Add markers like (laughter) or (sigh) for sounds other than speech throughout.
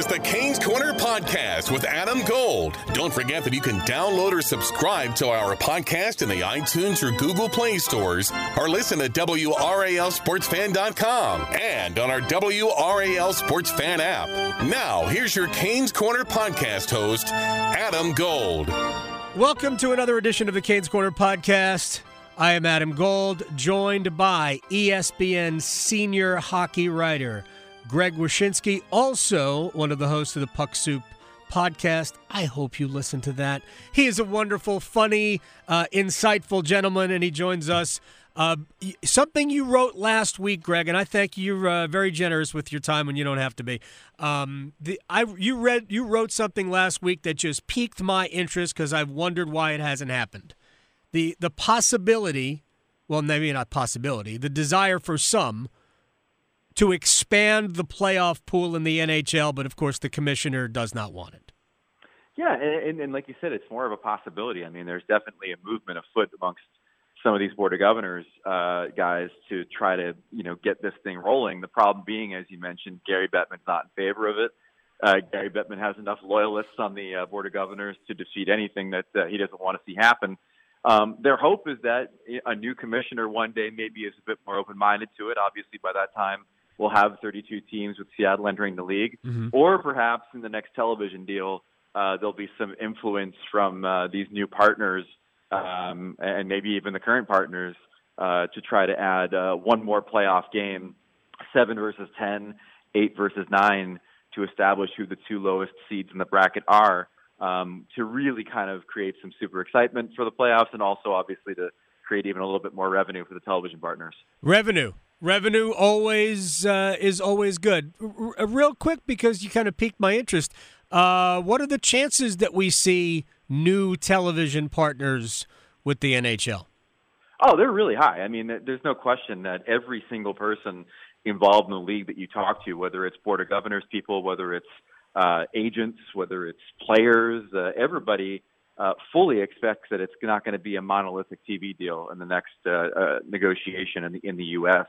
Is the Canes Corner Podcast with Adam Gold. Don't forget that you can download or subscribe to our podcast in the iTunes or Google Play stores or listen at WRALSportsFan.com and on our WRAL Sports Fan app. Now, here's your Canes Corner Podcast host, Adam Gold. Welcome to another edition of the Canes Corner Podcast. I am Adam Gold, joined by ESPN senior hockey writer Greg Wyshynski, also one of the hosts of the Puck Soup podcast. I hope you listen to that. He is a wonderful, funny, uh, insightful gentleman, and he joins us. Uh, something you wrote last week, Greg, and I thank you. You're uh, very generous with your time when you don't have to be. Um, the I you read you wrote something last week that just piqued my interest because I've wondered why it hasn't happened. The the possibility, well, maybe not possibility, the desire for some to expand the playoff pool in the NHL, but of course the commissioner does not want it. Yeah, and, and, like you said, it's more of a possibility. I mean, there's definitely a movement afoot amongst some of these board of governors uh, guys to try to you know get this thing rolling. The problem being, as you mentioned, Gary Bettman's not in favor of it. Uh, Gary Bettman has enough loyalists on the uh, board of governors to defeat anything that uh, he doesn't want to see happen. Um, their hope is that a new commissioner one day maybe is a bit more open-minded to it. Obviously, by that time, we'll have 32 teams with Seattle entering the league, Mm-hmm. or perhaps in the next television deal, uh, there'll be some influence from uh, these new partners um, and maybe even the current partners uh, to try to add uh, one more playoff game, seven versus ten, eight versus nine, to establish who the two lowest seeds in the bracket are, um, to really kind of create some super excitement for the playoffs, and also obviously to create even a little bit more revenue for the television partners. Revenue. Revenue always uh, is always good. R- real quick, because you kind of piqued my interest. Uh, what are the chances that we see new television partners with the NHL? Oh, they're really high. I mean, there's no question that every single person involved in the league that you talk to, whether it's board of governors people, whether it's uh, agents, whether it's players, uh, everybody uh, fully expects that it's not going to be a monolithic TV deal in the next uh, uh, negotiation in the in the U.S.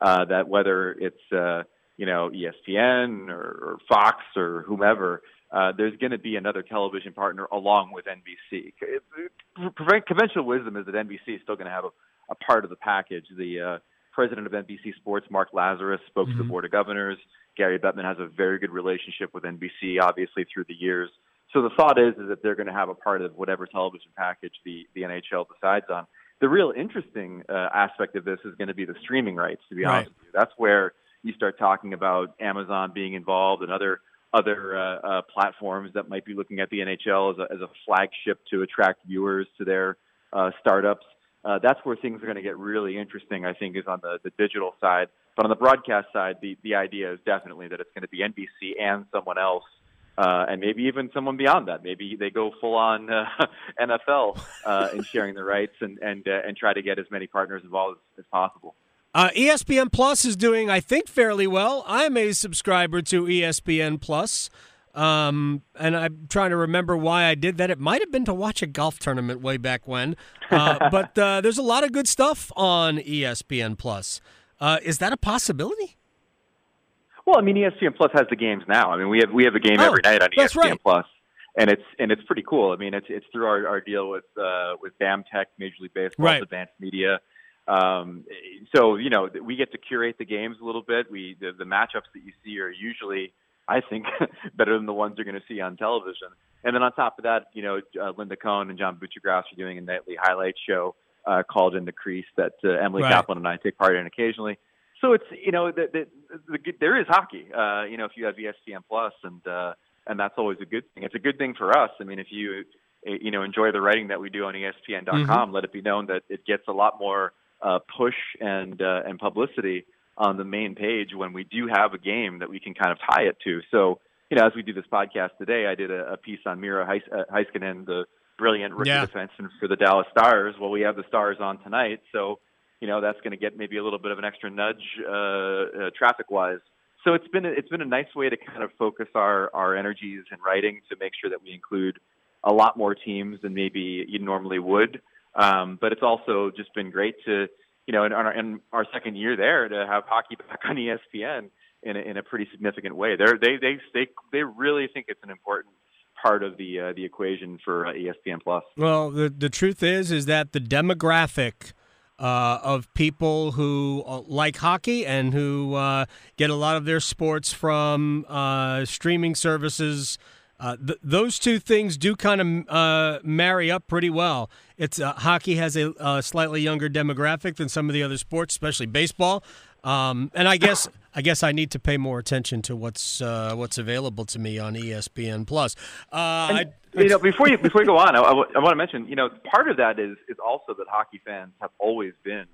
Uh, that whether it's uh, you know ESPN or, or Fox or whomever, uh, there's going to be another television partner along with NBC. Prevent- Conventional wisdom is that NBC is still going to have a, a part of the package. The uh, president of NBC Sports, Mark Lazarus, spoke to the board of governors. Gary Bettman has a very good relationship with NBC, obviously through the years. So the thought is is that they're going to have a part of whatever television package the the NHL decides on. The real interesting uh, aspect of this is going to be the streaming rights. To be Right. honest with you, that's where you start talking about Amazon being involved and other other uh, uh, platforms that might be looking at the NHL as a, as a flagship to attract viewers to their uh, startups. Uh, that's where things are going to get really interesting. I think is on the, the digital side, but on the broadcast side, the the idea is definitely that it's going to be NBC and someone else. Uh, and maybe even someone beyond that. Maybe they go full on uh, (laughs) NFL uh, in sharing the rights and and uh, and try to get as many partners involved as, as possible. Uh, ESPN Plus is doing, I think, fairly well. I'm a subscriber to ESPN Plus, um, and I'm trying to remember why I did that. It might have been to watch a golf tournament way back when, uh, (laughs) but uh, there's a lot of good stuff on ESPN Plus. Uh, is that a possibility? Well, I mean, ESPN Plus has the games now. I mean, we have we have a game Oh, every night on ESPN right. Plus, and it's and it's pretty cool. I mean, it's it's through our, our deal with uh, with BAMTech, Major League Baseball, Right. Advanced Media. Um, so you know, we get to curate the games a little bit. We the, the matchups that you see are usually, I think, (laughs) better than the ones you're going to see on television. And then on top of that, you know, uh, Linda Cohn and John Buccigross are doing a nightly highlight show uh, called In the Crease that uh, Emily Right. Kaplan and I take part in occasionally. So it's you know the, the, the, there is hockey. Uh, you know if you have ESPN Plus and uh, and that's always a good thing. It's a good thing for us. I mean if you uh, you know enjoy the writing that we do on ESPN.com, let it be known that it gets a lot more uh, push and uh, and publicity on the main page when we do have a game that we can kind of tie it to. So, you know, as we do this podcast today, I did a, a piece on Miro Heis- uh, Heiskanen, the brilliant rookie Yeah. defenseman for the Dallas Stars. Well, we have the Stars on tonight, so you know that's going to get maybe a little bit of an extra nudge uh, uh, traffic-wise. So it's been a, it's been a nice way to kind of focus our our energies in writing to make sure that we include a lot more teams than maybe you normally would. Um, but it's also just been great to you know in our, in our second year there to have hockey back on ESPN in a, in a pretty significant way. They're, they they they they really think it's an important part of the uh, the equation for uh, ESPN Plus. Well, the the truth is is that the demographic uh, of people who uh, like hockey and who uh, get a lot of their sports from uh, streaming services. Uh, th- those two things do kind of uh, marry up pretty well. It's hockey has a, a slightly younger demographic than some of the other sports, especially baseball. Um, and I guess (laughs) I guess I need to pay more attention to what's uh, what's available to me on ESPN Plus. Uh, I, you know, before you before you go on, I want to mention, you know, part of that is is also that hockey fans have always been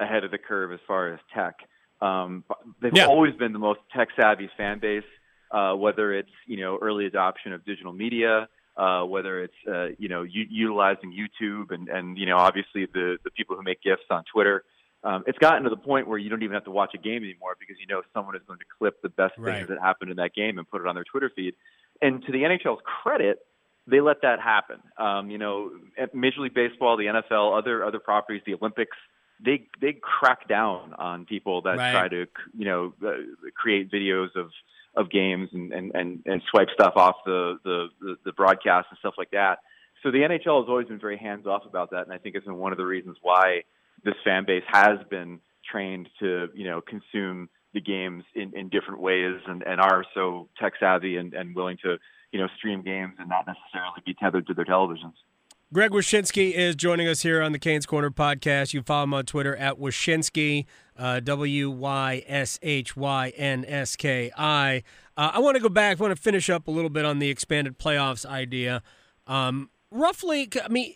ahead of the curve as far as tech. Um, they've Yeah. always been the most tech savvy fan base. Uh, whether it's you know early adoption of digital media, uh, whether it's uh, you know u- utilizing YouTube and and you know obviously the the people who make gifs on Twitter. Um, it's gotten to the point where you don't even have to watch a game anymore because you know someone is going to clip the best Right. things that happened in that game and put it on their Twitter feed. And to the NHL's credit, they let that happen. Um, you know, Major League Baseball, the NFL, other other properties, the Olympics, they they crack down on people that Right. try to you know uh, create videos of of games and and and, and swipe stuff off the, the the the broadcast and stuff like that. So the NHL has always been very hands off about that, and I think it's been one of the reasons why this fan base has been trained to you know consume the games in, in different ways and, and are so tech savvy and, and willing to you know stream games and not necessarily be tethered to their televisions. Greg Wyshynski is joining us here on the Canes Corner podcast. You follow him on Twitter at Wyshynski, uh, W Y S H Y N S K I. Uh, I want to go back. I want to finish up a little bit on the expanded playoffs idea. Um, roughly, I mean,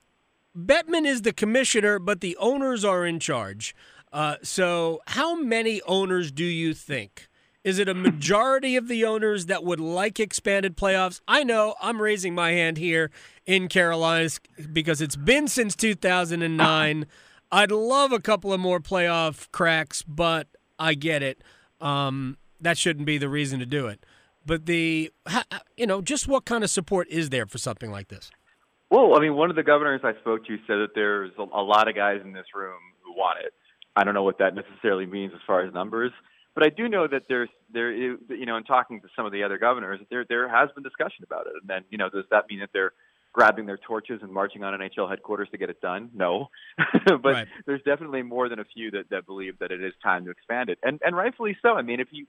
Bettman is the commissioner, but the owners are in charge. Uh, so, how many owners do you think? Is it a majority of the owners that would like expanded playoffs? I know I'm raising my hand here in Carolinas because it's been since 2009. I'd love a couple of more playoff cracks, but I get it. Um, that shouldn't be the reason to do it. But the, you know, just what kind of support is there for something like this? Well, I mean, one of the governors I spoke to said that there's a, a lot of guys in this room who want it. I don't know what that necessarily means as far as numbers, but I do know that there's there is you know in talking to some of the other governors there there has been discussion about it. And then you know does that mean that they're grabbing their torches and marching on NHL headquarters to get it done? No, (laughs) but Right. there's definitely more than a few that that believe that it is time to expand it, and and rightfully so. I mean, if you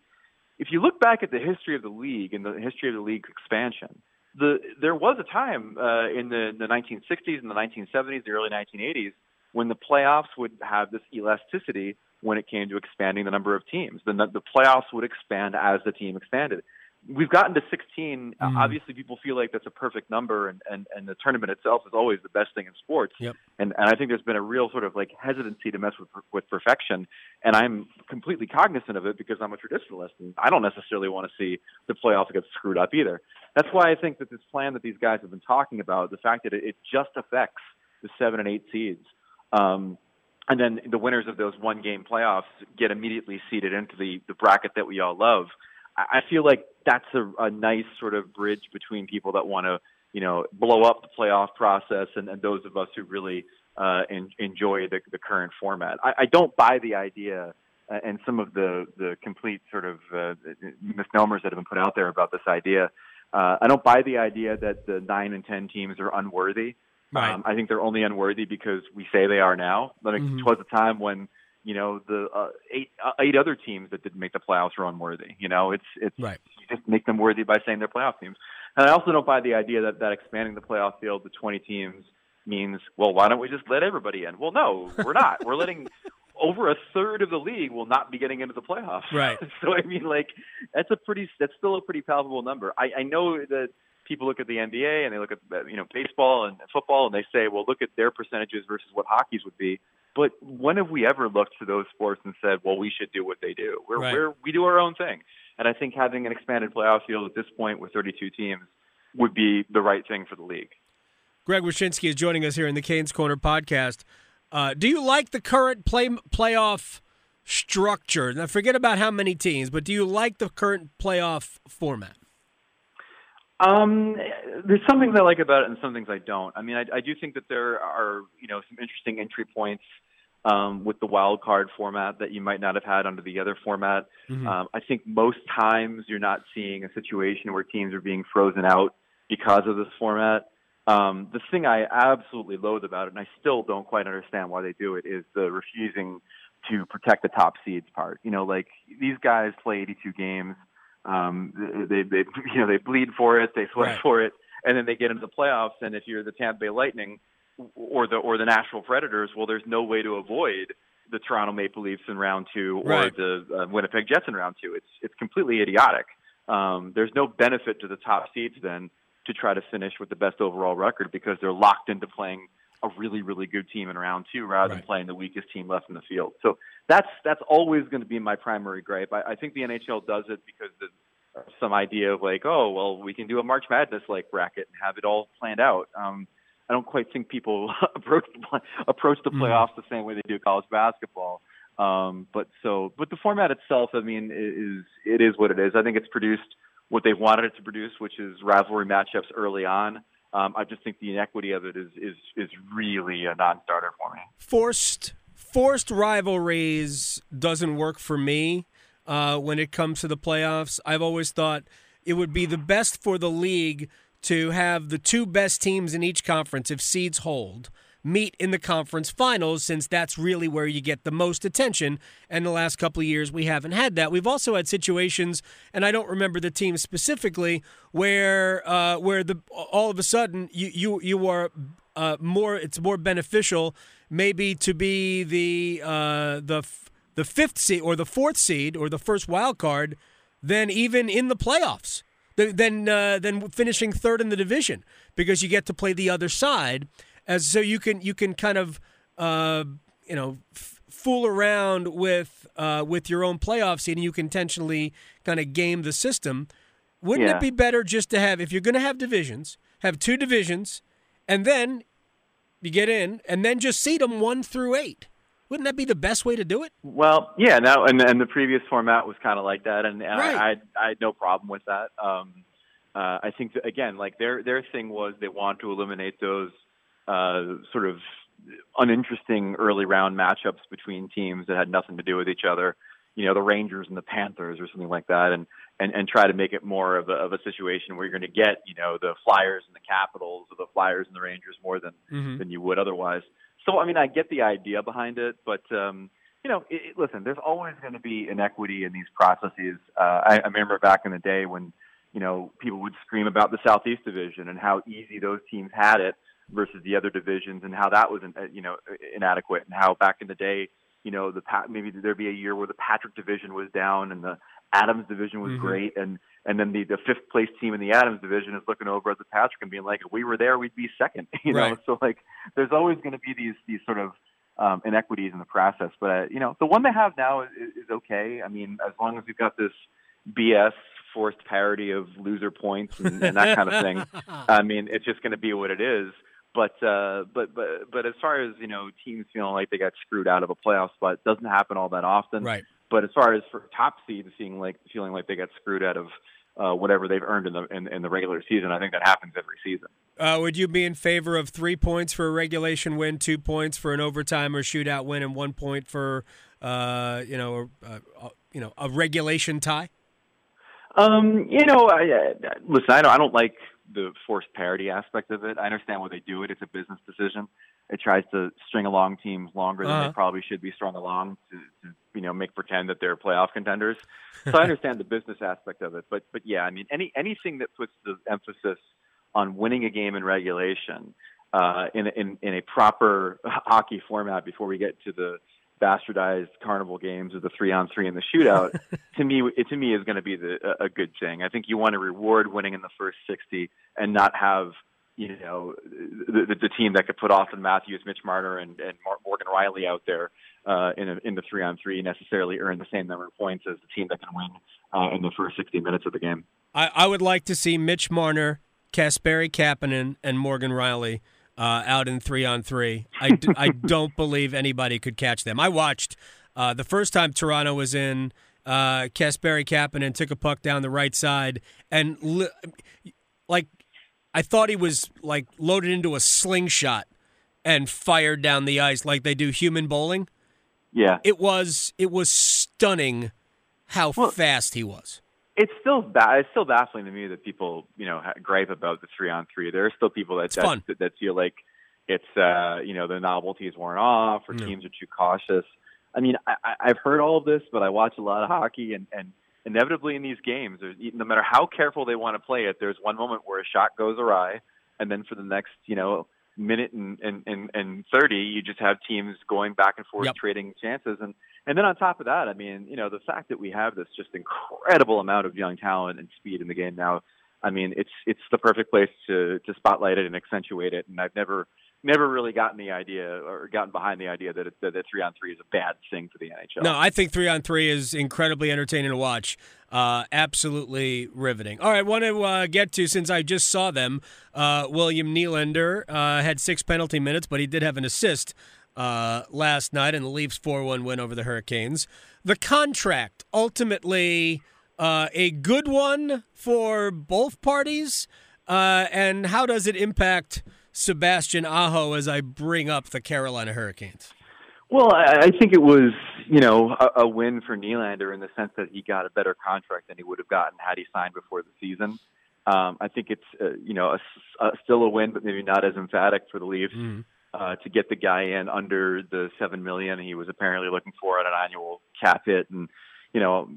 if you look back at the history of the league and the history of the league expansion, the there was a time uh, in the, the 1960s and the 1970s, the early 1980s, when the playoffs would have this elasticity when it came to expanding the number of teams. The, the playoffs would expand as the team expanded. We've gotten to 16. Uh, Mhm. obviously, people feel like that's a perfect number, and, and, and the tournament itself is always the best thing in sports. Yep. And, and I think there's been a real sort of like hesitancy to mess with with perfection, and I'm completely cognizant of it because I'm a traditionalist, and I don't necessarily want to see the playoffs get screwed up either. That's why I think that this plan that these guys have been talking about, the fact that it, just affects the seven and eight seeds, um, and then the winners of those one game playoffs get immediately seeded into the, the bracket that we all love. I, I feel like that's a, a nice sort of bridge between people that want to, you know, blow up the playoff process and, and those of us who really uh, en- enjoy the, the current format. I, I don't buy the idea uh, and some of the, the complete sort of uh, misnomers that have been put out there about this idea. Uh, I don't buy the idea that the nine and ten teams are unworthy. Right. Um, I think they're only unworthy because we say they are now. But Mhm. it was a time when you know the uh, eight uh, eight other teams that didn't make the playoffs were unworthy. You know, it's it's Right. you just make them worthy by saying they're playoff teams. And I also don't buy the idea that that expanding the playoff field to 20 teams means well, why don't we just let everybody in? Well, no, we're not. we're letting over a third of the league will not be getting into the playoffs. Right. (laughs) so I mean, like that's a pretty that's still a pretty palpable number. I, I know that people look at the NBA and they look at you know baseball and football and they say, well, look at their percentages versus what hockey's would be. But when have we ever looked to those sports and said, well, we should do what they do? We're, right. we're we do our own thing. And I think having an expanded playoff field at this point with 32 teams would be the right thing for the league. Greg Wyshynski is joining us here in the Canes Corner podcast. Uh, do you like the current play playoff structure? Now, forget about how many teams, but do you like the current playoff format? Um, there's some things I like about it, and some things I don't. I mean, I, I do think that there are, you know, some interesting entry points um, with the wild card format that you might not have had under the other format. Mm-hmm. Um, I think most times you're not seeing a situation where teams are being frozen out because of this format. Um, the thing I absolutely loathe about it, and I still don't quite understand why they do it, is the refusing to protect the top seeds part. You know, like these guys play 82 games. Um, they, they, you know, they bleed for it, they sweat right. for it, and then they get into the playoffs. And if you're the Tampa Bay Lightning or the or the Nashville Predators, well, there's no way to avoid the Toronto Maple Leafs in round two or right. the uh, Winnipeg Jets in round two. It's it's completely idiotic. Um, there's no benefit to the top seeds then to try to finish with the best overall record because they're locked into playing a really really good team in round two rather right. than playing the weakest team left in the field. So that's that's always going to be my primary gripe. I, I think the NHL does it because there's some idea of like, oh well, we can do a March Madness like bracket and have it all planned out. Um, I don't quite think people (laughs) approach the, approach the playoffs mm-hmm. the same way they do college basketball. Um, but so, but the format itself, I mean, is it is what it is. I think it's produced what they wanted it to produce, which is rivalry matchups early on. Um, I just think the inequity of it is is is really a non-starter for me. Forced forced rivalries doesn't work for me uh, when it comes to the playoffs. I've always thought it would be the best for the league to have the two best teams in each conference, if seeds hold, meet in the conference finals since that's really where you get the most attention. And the last couple of years, we haven't had that. We've also had situations, and I don't remember the team specifically, where uh, where the all of a sudden you you you are uh, more. It's more beneficial maybe to be the uh, the the fifth seed or the fourth seed or the first wild card than even in the playoffs. Than uh, than finishing third in the division because you get to play the other side as so you can you can kind of uh, you know f- fool around with uh, with your own playoff seed and you can intentionally kind of game the system. Wouldn't yeah. it be better just to have if you're going to have divisions, have two divisions, and then you get in, and then just seed them one through eight? Wouldn't that be the best way to do it? Well, yeah, no, and and the previous format was kind of like that, and, and right. I, I I had no problem with that. Um, uh, I think that, again, like their their thing was they want to eliminate those uh, sort of uninteresting early round matchups between teams that had nothing to do with each other. You know, the Rangers and the Panthers or something like that, and and and try to make it more of a of a situation where you're going to get you know the Flyers and the Capitals or the Flyers and the Rangers more than mm-hmm. than you would otherwise. So I mean, I get the idea behind it, but um, you know, it, it, listen, there's always going to be inequity in these processes. Uh, I, I remember back in the day when you know people would scream about the Southeast Division and how easy those teams had it versus the other divisions and how that was uh, you know inadequate and how back in the day you know the maybe there'd be a year where the Patrick division was down and the Adams division was mm-hmm. great and and then the the fifth place team in the Adams division is looking over at the Patrick and being like if we were there we'd be second (laughs) you know right. so like there's always going to be these these sort of um, inequities in the process but uh, you know the one they have now is, is okay I mean as long as we've got this BS forced parity of loser points and, and that kind of thing (laughs) I mean it's just going to be what it is but uh, but but but as far as you know, teams feeling like they got screwed out of a playoff spot it doesn't happen all that often. Right. But as far as for top seeds seeing like feeling like they got screwed out of uh, whatever they've earned in the in, in, the regular season, I think that happens every season. Uh, would you be in favor of three points for a regulation win, two points for an overtime or shootout win, and one point for uh, you know a, you know a regulation tie? Um, you know, I, I, listen, I don't, I don't like the forced parity aspect of it. I understand why they do it. It's a business decision. It tries to string along teams longer than uh-huh. they probably should be strung along to, to, you know, make pretend that they're playoff contenders. So I (laughs) understand the business aspect of it. But, but yeah, I mean, any anything that puts the emphasis on winning a game in regulation uh, in, in in a proper (laughs) hockey format before we get to the bastardized carnival games of the three on three and the shootout, (laughs) to me, it to me is going to be the, a good thing. I think you want to reward winning in the first 60 and not have you know the, the, the team that could put Auston Matthews, Mitch Marner, and, and Morgan Rielly out there uh, in a, in the three on three necessarily earn the same number of points as the team that can win uh, in the first 60 minutes of the game. I, I would like to see Mitch Marner, Kasperi Kapanen, and Morgan Rielly uh, out in three on three. I, d- I (laughs) don't believe anybody could catch them. I watched uh, the first time Toronto was in. Uh, Kasperi Kapanen took a puck down the right side and li- like I thought he was like loaded into a slingshot and fired down the ice like they do human bowling. Yeah, it was it was stunning how well, fast he was. It's still ba- it's still baffling to me that people you know gripe about the three on three. There are still people that that, that, that, feel like it's uh, you know the novelty's worn off or teams are too cautious. I mean, I, I've heard all of this, but I watch a lot of hockey, and and inevitably in these games, there's, no matter how careful they want to play it, there's one moment where a shot goes awry, and then for the next you know minute and, and, and, and 30, you just have teams going back and forth, yep. trading chances. And, and then on top of that, I mean, you know, the fact that we have this just incredible amount of young talent and speed in the game now, I mean, it's, it's the perfect place to, to spotlight it and accentuate it. And I've never, never really gotten the idea or gotten behind the idea that, it, that, that three on three is a bad thing for the NHL. No, I think three on three is incredibly entertaining to watch. Uh, absolutely riveting. All right, want to uh, get to since I just saw them. Uh, William Nylander uh, had six penalty minutes, but he did have an assist uh, last night in the Leafs 4 1 win over the Hurricanes. The contract ultimately uh, a good one for both parties, and how does it impact? Sebastian Aho as I bring up the Carolina Hurricanes? Well, I think it was, you know, a, a win for Nylander in the sense that he got a better contract than he would have gotten had he signed before the season. Um, I think it's, uh, you know, a, a, still a win, but maybe not as emphatic for the Leafs mm. Uh, to get the guy in under the seven million he was apparently looking for at an annual cap hit, and you know,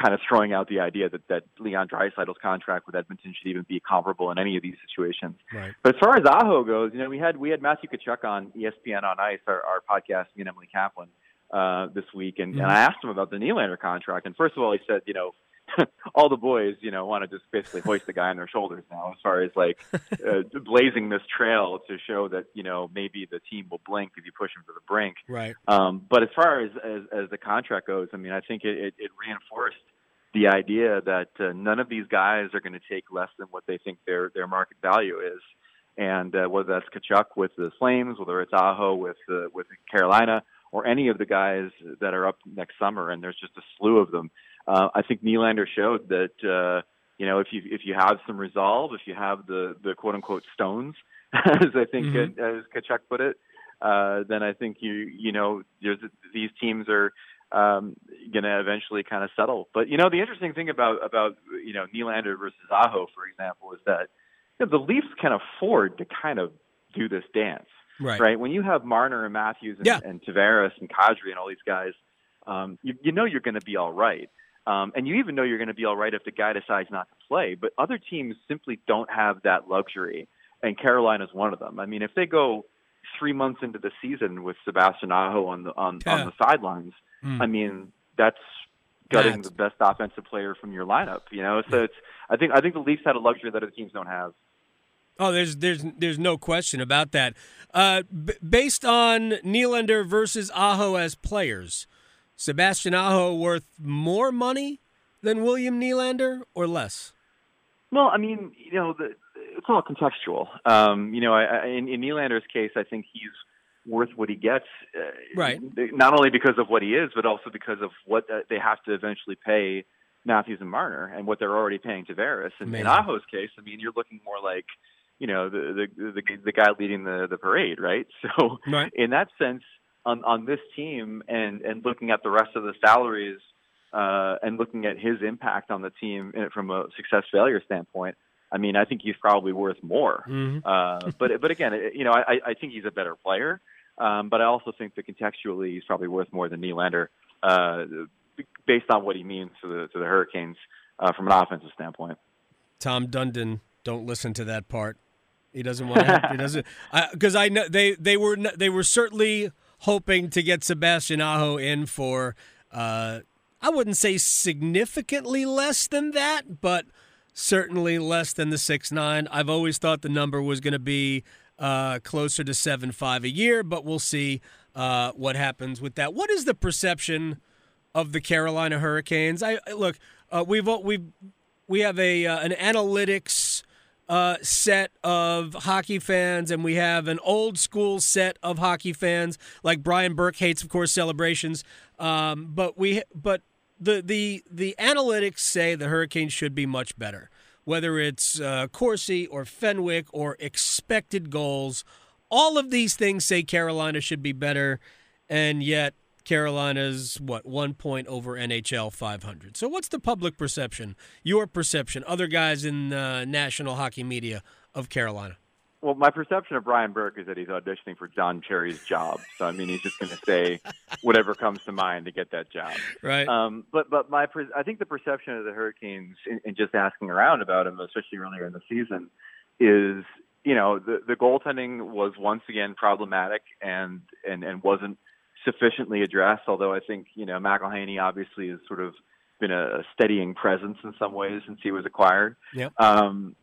kind of throwing out the idea that, that Leon Draisaitl's contract with Edmonton should even be comparable in any of these situations. Right. But as far as Aho goes, you know, we had we had Matthew Tkachuk on ESPN on Ice, our, our podcast, me and Emily Kaplan, uh, this week, and, mm-hmm. and I asked him about the Nylander contract, and first of all, he said, you know, (laughs) all the boys, you know, want to just basically hoist the guy on their shoulders now, as far as like (laughs) uh, blazing this trail to show that you know maybe the team will blink if you push them to the brink. Right. Um, but as far as, as as the contract goes, I mean, I think it, it, it reinforced the idea that uh, none of these guys are going to take less than what they think their their market value is. And uh, whether that's Tkachuk with the Flames, whether it's Aho with uh, with Carolina, or any of the guys that are up next summer, and there's just a slew of them uh, I think Nylander showed that uh, you know if you if you have some resolve, if you have the the quote unquote stones, (laughs) as I think mm-hmm. as Tkachuk put it, uh, then I think you you know there's these teams are um, going to eventually kind of settle. But you know the interesting thing about about you know Nylander versus Aho, for example, is that you know, the Leafs can afford to kind of do this dance. Right. right. When you have Marner and Matthews and, yeah. and Tavares and Kadri and all these guys, um, you, you know you're going to be all right. Um, and you even know you're going to be all right if the guy decides not to play. But other teams simply don't have that luxury, and Carolina's one of them. I mean, if they go three months into the season with Sebastian Aho on the on, yeah. on the sidelines, mm. I mean that's gutting the best offensive player from your lineup. You know, so it's I think I think the Leafs had a luxury that other teams don't have. Oh, there's there's there's no question about that. Uh, b- based on Nylander versus Aho as players, Sebastian Aho worth more money than William Nylander or less? Well, I mean, you know, the, it's all contextual. Um, you know, I, I, in, in Nylander's case, I think he's worth what he gets. Uh, right. Not only because of what he is, but also because of what uh, they have to eventually pay Matthews and Marner and what they're already paying Tavares. And in Aho's case, I mean, you're looking more like, you know, the the the, the guy leading the the parade, right? (laughs) So right. in that sense, on on this team and and looking at the rest of the salaries uh, and looking at his impact on the team from a success failure standpoint, I mean, I think he's probably worth more. Mm-hmm. Uh, but but again, you know, I, I think he's a better player. Um, but I also think that contextually, he's probably worth more than Nylander, uh, based on what he means to the to the Hurricanes uh, from an offensive standpoint. Tom Dundon, don't listen to that part. He doesn't want. To, he doesn't (laughs) because I know they they were they were certainly hoping to get Sebastian Aho in for, uh, I wouldn't say significantly less than that, but certainly less than the six nine. I've always thought the number was going to be uh, closer to seven five a year, but we'll see uh, what happens with that. What is the perception of the Carolina Hurricanes? I look, uh, we've we've we have a uh, an analytics uh, set of hockey fans, and we have an old school set of hockey fans. Like Brian Burke hates, of course, celebrations. Um, but we, but the the the analytics say the Hurricanes should be much better. Whether it's uh, Corsi or Fenwick or expected goals, all of these things say Carolina should be better, and yet Carolina's what one point over NHL 500. So what's the public perception, your perception, other guys in uh, national hockey media of Carolina? Well, my perception of Brian Burke is that he's auditioning for Don Cherry's job. So I mean, he's just going to say (laughs) whatever comes to mind to get that job. Right. Um, but but my I think the perception of the Hurricanes, in, in just asking around about him, especially earlier in the season, is you know the the goaltending was once again problematic and and and wasn't sufficiently addressed. Although I think you know McElhinney obviously has sort of been a, steadying presence in some ways since he was acquired. Yep. Um,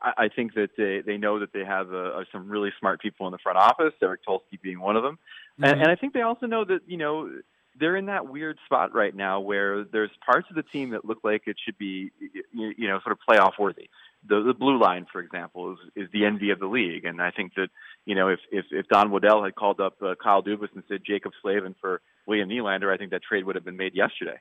I, I think that they they know that they have uh, some really smart people in the front office. Eric Tulsky being one of them, mm-hmm. and, and I think they also know that you know they're in that weird spot right now where there's parts of the team that look like it should be, you know, sort of playoff worthy. The, the blue line, for example, is, is the envy of the league, and I think that you know if if, if Don Waddell had called up uh, Kyle Dubas and said Jaccob Slavin for William Nylander, I think that trade would have been made yesterday.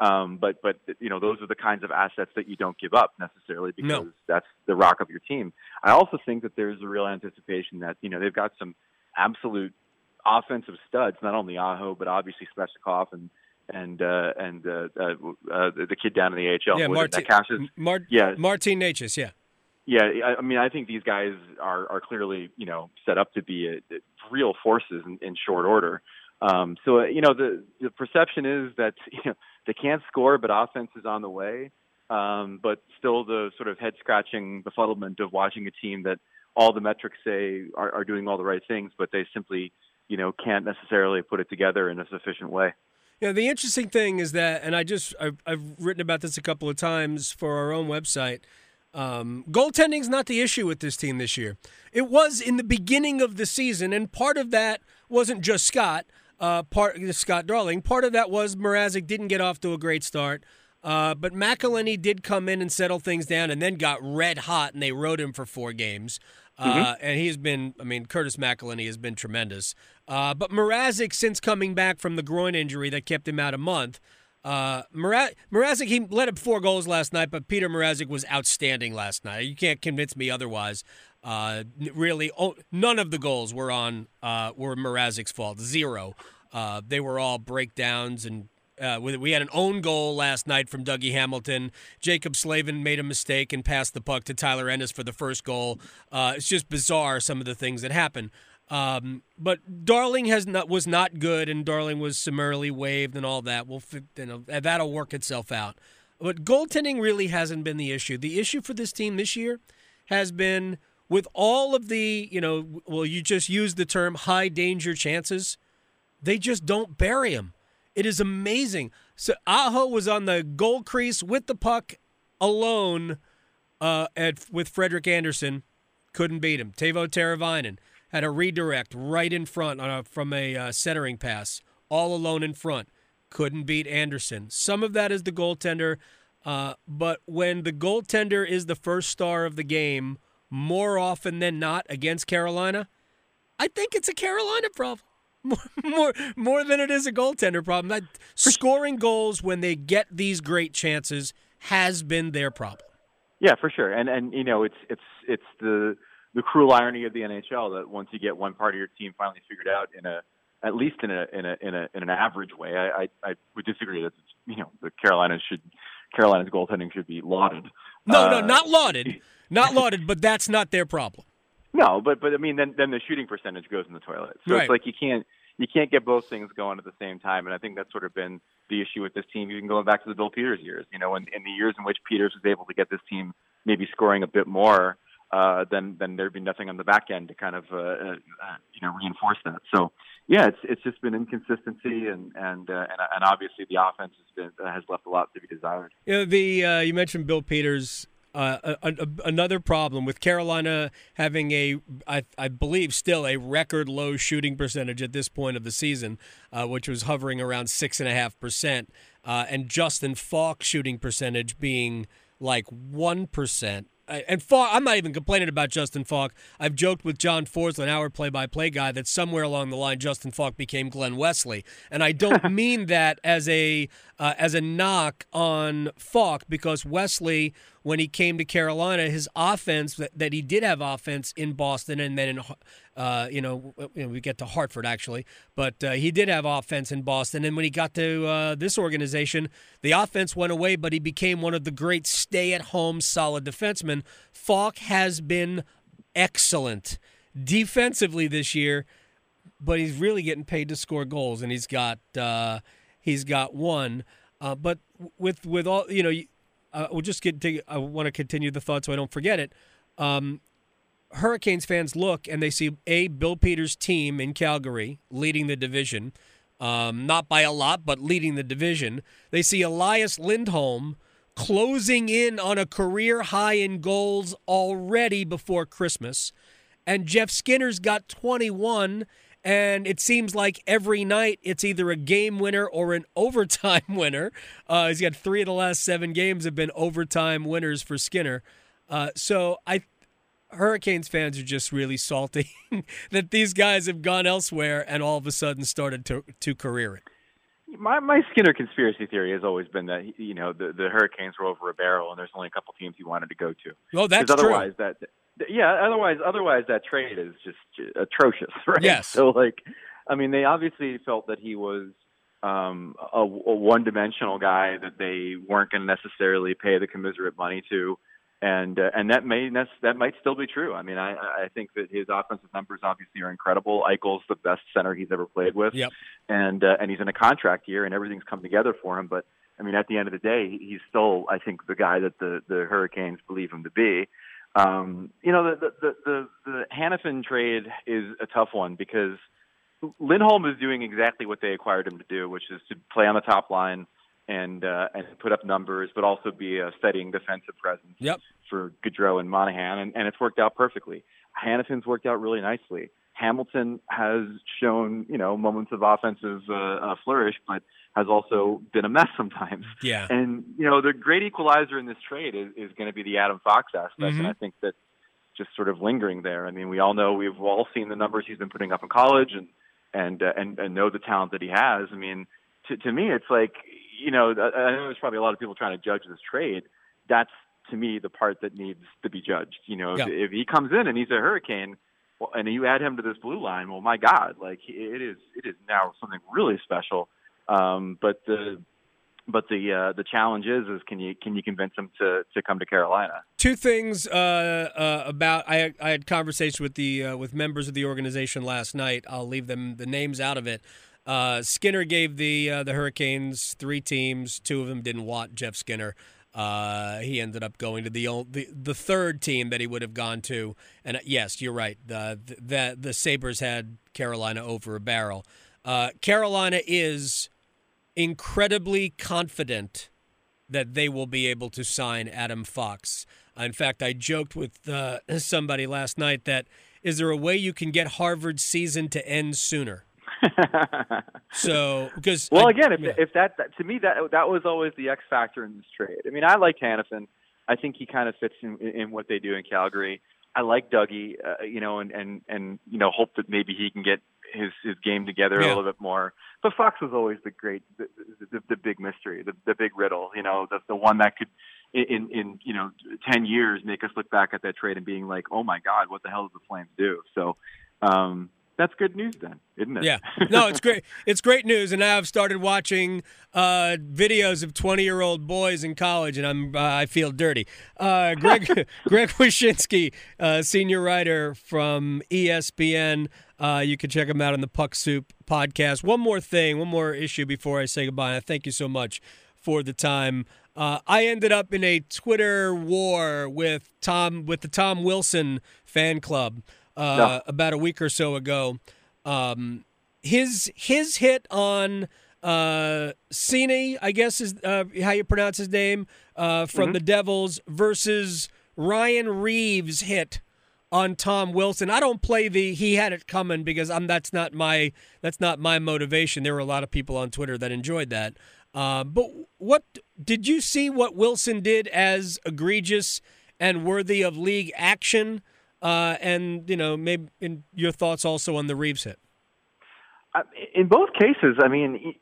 Um, but but you know those are the kinds of assets that you don't give up necessarily because no. that's the rock of your team. I also think that there's a real anticipation that you know they've got some absolute offensive studs, not only Aho but obviously Svechnikov and and uh, and uh, uh, uh, the kid down in the AHL. Yeah, Martin. Mar- yeah, Martin Necas. Yeah. Yeah, I mean, I think these guys are are clearly you know set up to be a, a real forces in, in short order. Um, so you know the the perception is that (laughs) you know they can't score, but offense is on the way. Um, but still, the sort of head scratching befuddlement of watching a team that all the metrics say are, are doing all the right things, but they simply you know can't necessarily put it together in a sufficient way. Yeah, the interesting thing is that, and I just I've, I've written about this a couple of times for our own website. Um, goaltending's not the issue with this team this year. It was in the beginning of the season, and part of that wasn't just Scott. Uh, part Scott Darling. Part of that was Mrazek didn't get off to a great start. Uh, but McElhinney did come in and settle things down and then got red hot, and they rode him for four games. Uh, mm-hmm. and he's been, I mean, Curtis McElhinney has been tremendous. Uh, but Mrazek, since coming back from the groin injury that kept him out a month, uh, Mrazek, he let up four goals last night, but Peter Mrazek was outstanding last night. You can't convince me otherwise. Uh, really, none of the goals were on uh, were Mrazek's fault. Zero. Uh, they were all breakdowns and uh, we had an own goal last night from Dougie Hamilton. Jaccob Slavin made a mistake and passed the puck to Tyler Ennis for the first goal. Uh, it's just bizarre some of the things that happen. Um, but Darling has not was not good, and Darling was summarily waived and all that. We'll you know, that'll work itself out. But goaltending really hasn't been the issue. The issue for this team this year has been with all of the you know well you just use the term high danger chances. They just don't bury them. It is amazing. So Aho was on the goal crease with the puck alone uh, at with Frederik Andersen. Couldn't beat him. Teuvo Teravainen had a redirect right in front a, from a uh, centering pass, all alone in front. Couldn't beat Andersen. Some of that is the goaltender, uh, but when the goaltender is the first star of the game, more often than not against Carolina, I think it's a Carolina problem (laughs) more more than it is a goaltender problem. That scoring goals when they get these great chances has been their problem. Yeah, for sure. And and you know, it's it's it's the the cruel irony of the NHL that once you get one part of your team finally figured out in a at least in a in a in a in an average way, I I, I would disagree that you know the Carolina should Carolina's goaltending should be lauded. No, uh, no, not lauded, (laughs) not lauded, but that's not their problem. No, but but I mean, then then the shooting percentage goes in the toilet. So right. it's like you can't you can't get both things going at the same time. And I think that's sort of been the issue with this team, even going back to the Bill Peters years. You know, in, in the years in which Peters was able to get this team maybe scoring a bit more, uh, then then there'd be nothing on the back end to kind of uh, uh, you know reinforce that. So yeah, it's it's just been inconsistency, and and uh, and, and obviously the offense has been has left a lot to be desired. You know, the uh, you mentioned Bill Peters. Uh, a, a, another problem with Carolina having a, I, I, believe, still a record low shooting percentage at this point of the season, uh, which was hovering around six and a half percent, uh, and Justin Faulk's shooting percentage being like one percent and Faulk, I'm not even complaining about Justin Faulk. I've joked with John Forslund, our play-by-play guy, that somewhere along the line Justin Faulk became Glen Wesley, and I don't (laughs) mean that as a uh, as a knock on Faulk because Wesley, when he came to Carolina, his offense that, that he did have offense in Boston and then in uh, you, know, you, know, we get to Hartford actually, but uh, he did have offense in Boston. And when he got to uh, this organization, the offense went away, but he became one of the great stay-at-home solid defensemen. Faulk has been excellent defensively this year, but he's really getting paid to score goals, and he's got uh, he's got one. Uh, but with with all you know, uh, we'll just get. To, I want to continue the thought so I don't forget it. Um, Hurricanes fans look and they see a Bill Peters team in Calgary leading the division, um, not by a lot, but leading the division. They see Elias Lindholm closing in on a career high in goals already before Christmas, and Jeff Skinner's got 21. And it seems like every night it's either a game winner or an (laughs) overtime winner. Uh, he's got three of the last seven games have been overtime winners for Skinner. Uh, so I Hurricanes fans are just really salty (laughs) that these guys have gone elsewhere and all of a sudden started to to career it. My my Skinner conspiracy theory has always been that you know the the Hurricanes were over a barrel and there's only a couple teams he wanted to go to. Well, that's otherwise true. that yeah, otherwise otherwise that trade is just atrocious, (laughs) right? Yes. So like, I mean, they obviously felt that he was um, a, a one-dimensional guy that they weren't going to necessarily pay the commiserate money to and uh, and that may that might still be true. I mean, I I think that his offensive numbers obviously are incredible. Eichel's the best center he's ever played with, yep. and uh, and he's in a contract year, and everything's come together for him. But I mean, at the end of the day, he's still I think the guy that the the Hurricanes believe him to be. Um, you know, the the the the Hanifin trade is a tough one because Lindholm is doing exactly what they acquired him to do, which is to play on the top line and uh, and put up numbers, but also be a steadying defensive presence yep. for Gaudreau and Monahan, and, and it's worked out perfectly. Hanifin's worked out really nicely. Hamilton has shown, you know, moments of offensive uh, uh, flourish, but has also been a mess sometimes. (laughs) Yeah. And you know, the great equalizer in this trade is, is going to be the Adam Fox aspect, mm-hmm. and I think that just sort of lingering there. I mean, we all know we've all seen the numbers he's been putting up in college, and and uh, and, and know the talent that he has. I mean, to to me, it's like you know, I know there's probably a lot of people trying to judge this trade. That's to me the part that needs to be judged. You know, yeah. if, if he comes in and he's a hurricane, well, and you add him to this blue line, well, my God, like it is, it is now something really special. Um, but the but the uh, the challenge is is can you can you convince him to to come to Carolina? Two things uh, uh, about I I had conversation with the uh, with members of the organization last night. I'll leave them the names out of it. Uh, Skinner gave the uh, the Hurricanes three teams. Two of them didn't want Jeff Skinner. Uh, he ended up going to the, the the third team that he would have gone to. And uh, yes, you're right. The the, the Sabres had Carolina over a barrel. Uh, Carolina is incredibly confident that they will be able to sign Adam Fox. In fact, I joked with uh, (laughs) somebody last night that is there a way you can get Harvard's season to end sooner? (laughs) so because well, I, again, if yeah. if that, that to me that that was always the X factor in this trade. I mean, I like Hanifin. I think he kind of fits in, in what they do in Calgary. I like Dougie, uh, you know, and and and you know, hope that maybe he can get his his game together Yeah. a little bit more. But Fox was always the great, the, the, the big mystery, the the big riddle. You know, the the one that could. In in you know ten years, make us look back at that trade and being like, oh my God, what the hell did the Flames do? So, um, that's good news then, isn't it? Yeah, no, it's great. It's great news, and now I've started watching uh, videos of twenty-year-old boys in college, and I'm uh, I feel dirty. Uh, Greg (laughs) (laughs) Greg Wyshynski, uh, senior writer from ESPN. Uh, you can check him out on the Puck Soup podcast. One more thing, one more issue before I say goodbye. And I thank you so much for the time. Uh, I ended up in a Twitter war with Tom with the Tom Wilson fan club uh, No. about a week or so ago. Um, his his hit on uh, Seney, I guess is uh, how you pronounce his name, uh, from Mhm. the Devils versus Ryan Reaves' hit on Tom Wilson. I don't play the he had it coming because I'm that's not my that's not my motivation. There were a lot of people on Twitter that enjoyed that. Uh, but what did you see what Wilson did as egregious and worthy of league action? Uh, and you know, maybe in your thoughts also on the Reaves hit. Uh, In both cases, I mean,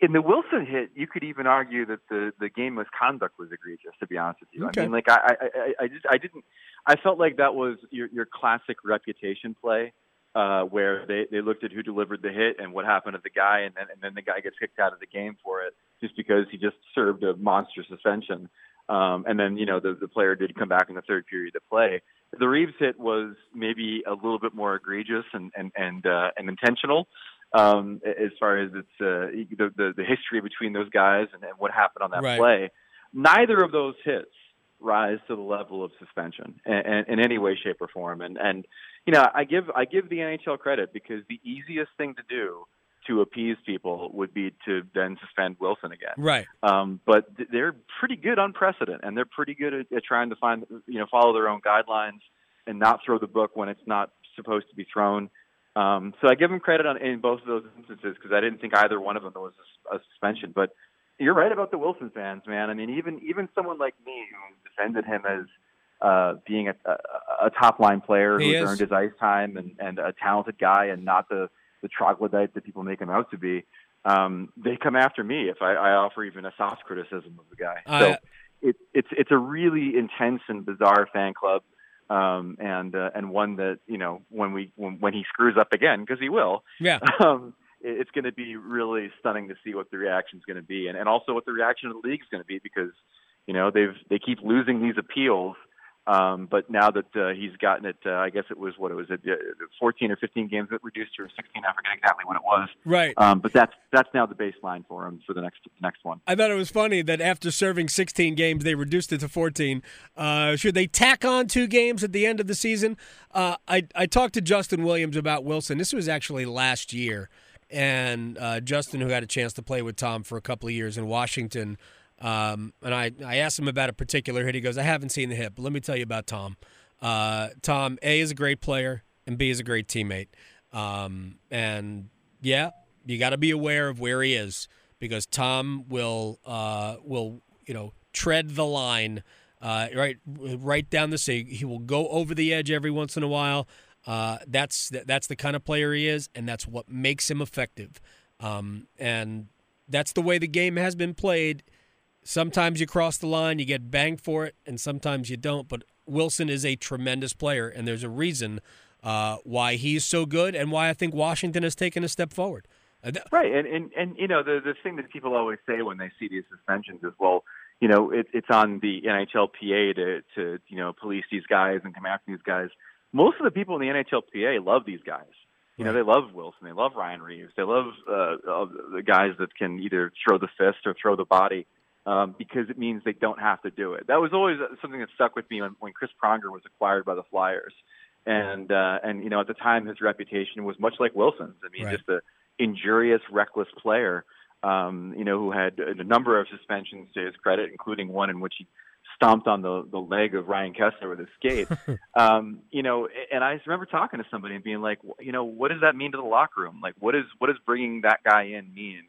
in the Wilson hit, you could even argue that the the game misconduct was egregious. To be honest with you, Okay. I mean, like I, I, I, I just I didn't. I felt like that was your your classic reputation play, uh, where they they looked at who delivered the hit and what happened to the guy, and then and then the guy gets kicked out of the game for it just because he just served a monster suspension. Um, and then you know the the player did come back in the third period to play. The Reaves hit was maybe a little bit more egregious and and and uh, and intentional um, as far as its uh, the, the the history between those guys and, and what happened on that Right. play. Neither of those hits rise to the level of suspension in, in, in any way, shape, or form. And and you know, I give I give the NHL credit because the easiest thing to do to appease people would be to then suspend Wilson again. Right. Um, but th- they're pretty good on precedent, and they're pretty good at, at trying to find, you know, follow their own guidelines and not throw the book when it's not supposed to be thrown. Um, so I give them credit on in both of those instances because I didn't think either one of them was a, a suspension. But you're right about the Wilson fans, man. I mean, even even someone like me who defended him as uh, being a, a, a top line player He who's earned his ice time and, and a talented guy and not the the troglodyte that people make him out to be. Um, they come after me if I, I offer even a soft criticism of the guy. So it, it's it's a really intense and bizarre fan club, um, and uh, and one that you know when we when, when he screws up again because he will, Yeah. (laughs) um, it- it's going to be really stunning to see what the reaction is going to be, and, and also what the reaction of the league is going to be because you know they've they keep losing these appeals. Um, but now that uh, he's gotten it, uh, I guess it was what it was, uh, 14 or 15 games that reduced to 16. I forget exactly what it was. Right. Um, but that's that's now the baseline for him for the next next one. I thought it was funny that after serving 16 games, they reduced it to 14. Uh, should they tack on two games at the end of the season? Uh, I, I talked to Justin Williams about Wilson. This was actually last year. And uh, Justin, who had a chance to play with Tom for a couple of years in Washington, um, and I, I asked him about a particular hit. He goes, I haven't seen the hit, but let me tell you about Tom. Uh, Tom, A, is a great player, and B, is a great teammate. Um, and yeah, you got to be aware of where he is because Tom will uh, will you know tread the line uh, right right down the sea. He will go over the edge every once in a while. Uh, that's that's the kind of player he is, and that's what makes him effective. Um, and that's the way the game has been played. Sometimes you cross the line, you get banged for it, and sometimes you don't. But Wilson is a tremendous player, and there's a reason uh, why he's so good, and why I think Washington has taken a step forward. Uh, Right, and and and you know the the thing that people always say when they see these suspensions is, well, you know, it, it's on the NHLPA to to you know police these guys and come after these guys. Most of the people in the NHLPA love these guys. You know, they love Wilson, they love Ryan Reaves, they love uh, the guys that can either throw the fist or throw the body. Um, because it means they don't have to do it. That was always something that stuck with me when, when Chris Pronger was acquired by the Flyers, and uh, and you know at the time his reputation was much like Wilson's. I mean, Right. just a injurious, reckless player, um, you know, who had a number of suspensions to his credit, including one in which he stomped on the the leg of Ryan Kesler with his skate. (laughs) um, you know, and I just remember talking to somebody and being like, you know, what does that mean to the locker room? Like, what is what does bringing that guy in mean?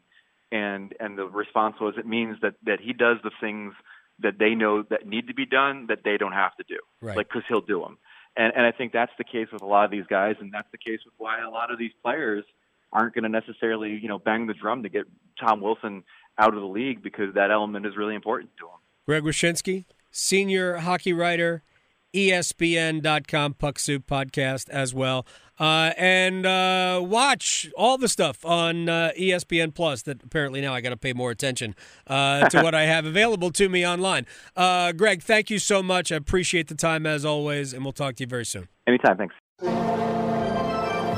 And and the response was, it means that that he does the things that they know that need to be done that they don't have to do, Right. like because he'll do them. And and I think that's the case with a lot of these guys, and that's the case with why a lot of these players aren't going to necessarily, you know, bang the drum to get Tom Wilson out of the league because that element is really important to him. Greg Wyshynski, senior hockey writer, ESPN.com Puck Soup podcast as well. Uh, and uh, watch all the stuff on uh, ESPN Plus that apparently now I got to pay more attention uh, to what I have available to me online. Uh, Greg, thank you so much. I appreciate the time as always, and we'll talk to you very soon. Anytime, thanks.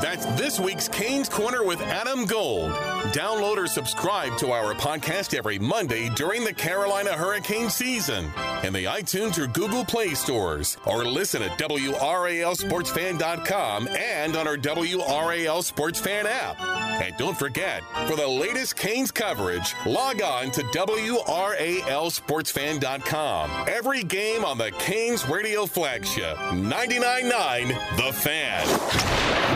That's this week's Canes Corner with Adam Gold. Download or subscribe to our podcast every Monday during the Carolina hurricane season in the iTunes or Google Play stores, or listen at WRALSportsFan.com and on our WRAL Sports Fan app. And don't forget, for the latest Canes coverage, log on to WRALSportsFan.com. Every game on the Canes radio flagship, 99.9 The Fan.